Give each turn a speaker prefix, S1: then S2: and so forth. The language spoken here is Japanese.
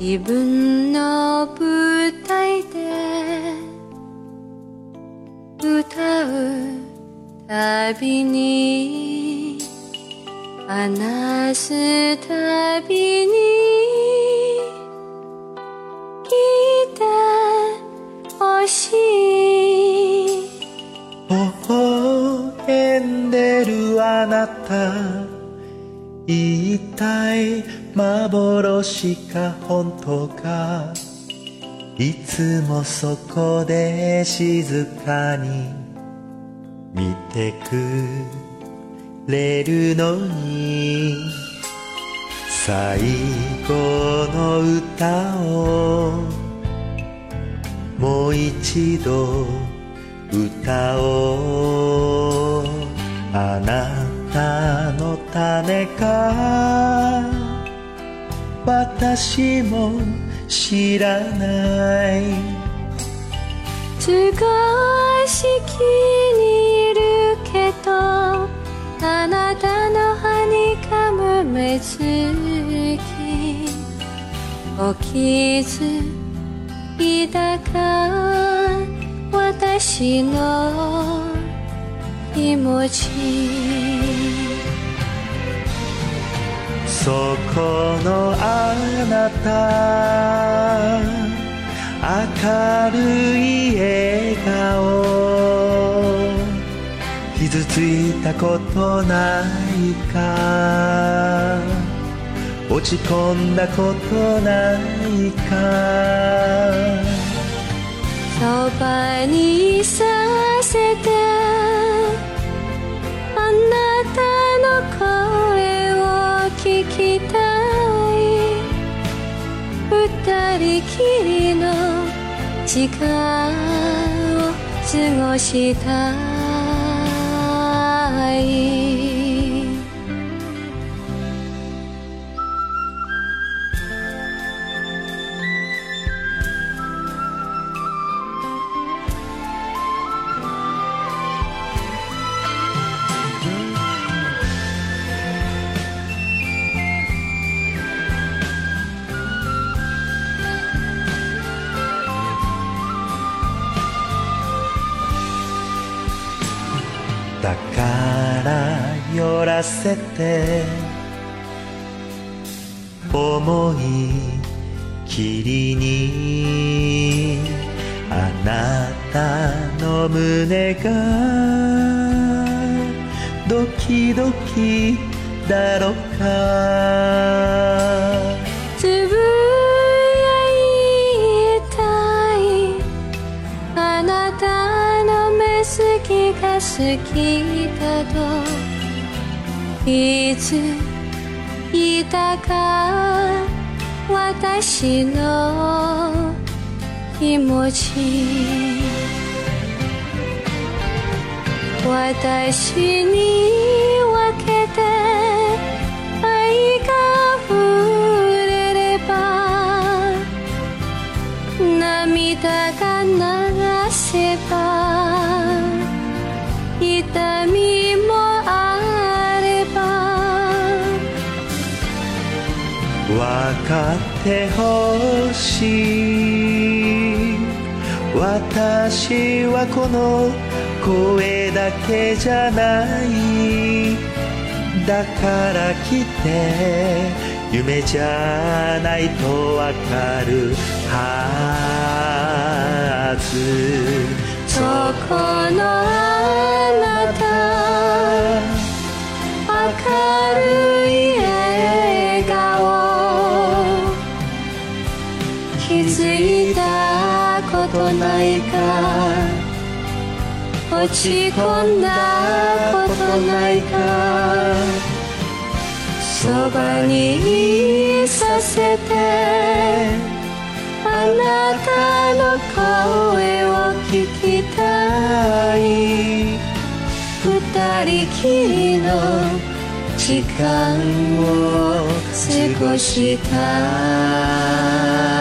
S1: 自分の舞台で歌うたびに話すたびに聞いてほしい。
S2: 微笑んでるあなた。一体幻か本当か。いつもそこで静かに見てくれるのに。最後の歌を。もう一度歌おう。あなたのためか私も知らない。
S1: 少し気に入るけどあなたの歯にかむ目つき。お気づいたか私の気持ち。
S2: そこのあなた明るい笑顔。傷ついたことないか。落ち込んだことないか。
S1: そばにさせて人きりの時間を過ごしたい。
S2: だから寄らせて思いきりにあなたの胸がドキドキだろうか
S1: きが好きだといつ言ったか私の気持ち私に痛みもあれば。
S2: 分かってほしい。私はこの声だけじゃない。だから来て。夢じゃないとわかるはず。
S1: このあなた明るい笑顔。気づいたことないか。落ち込んだことないか。そばにいさせて。きりの時間を過ごした。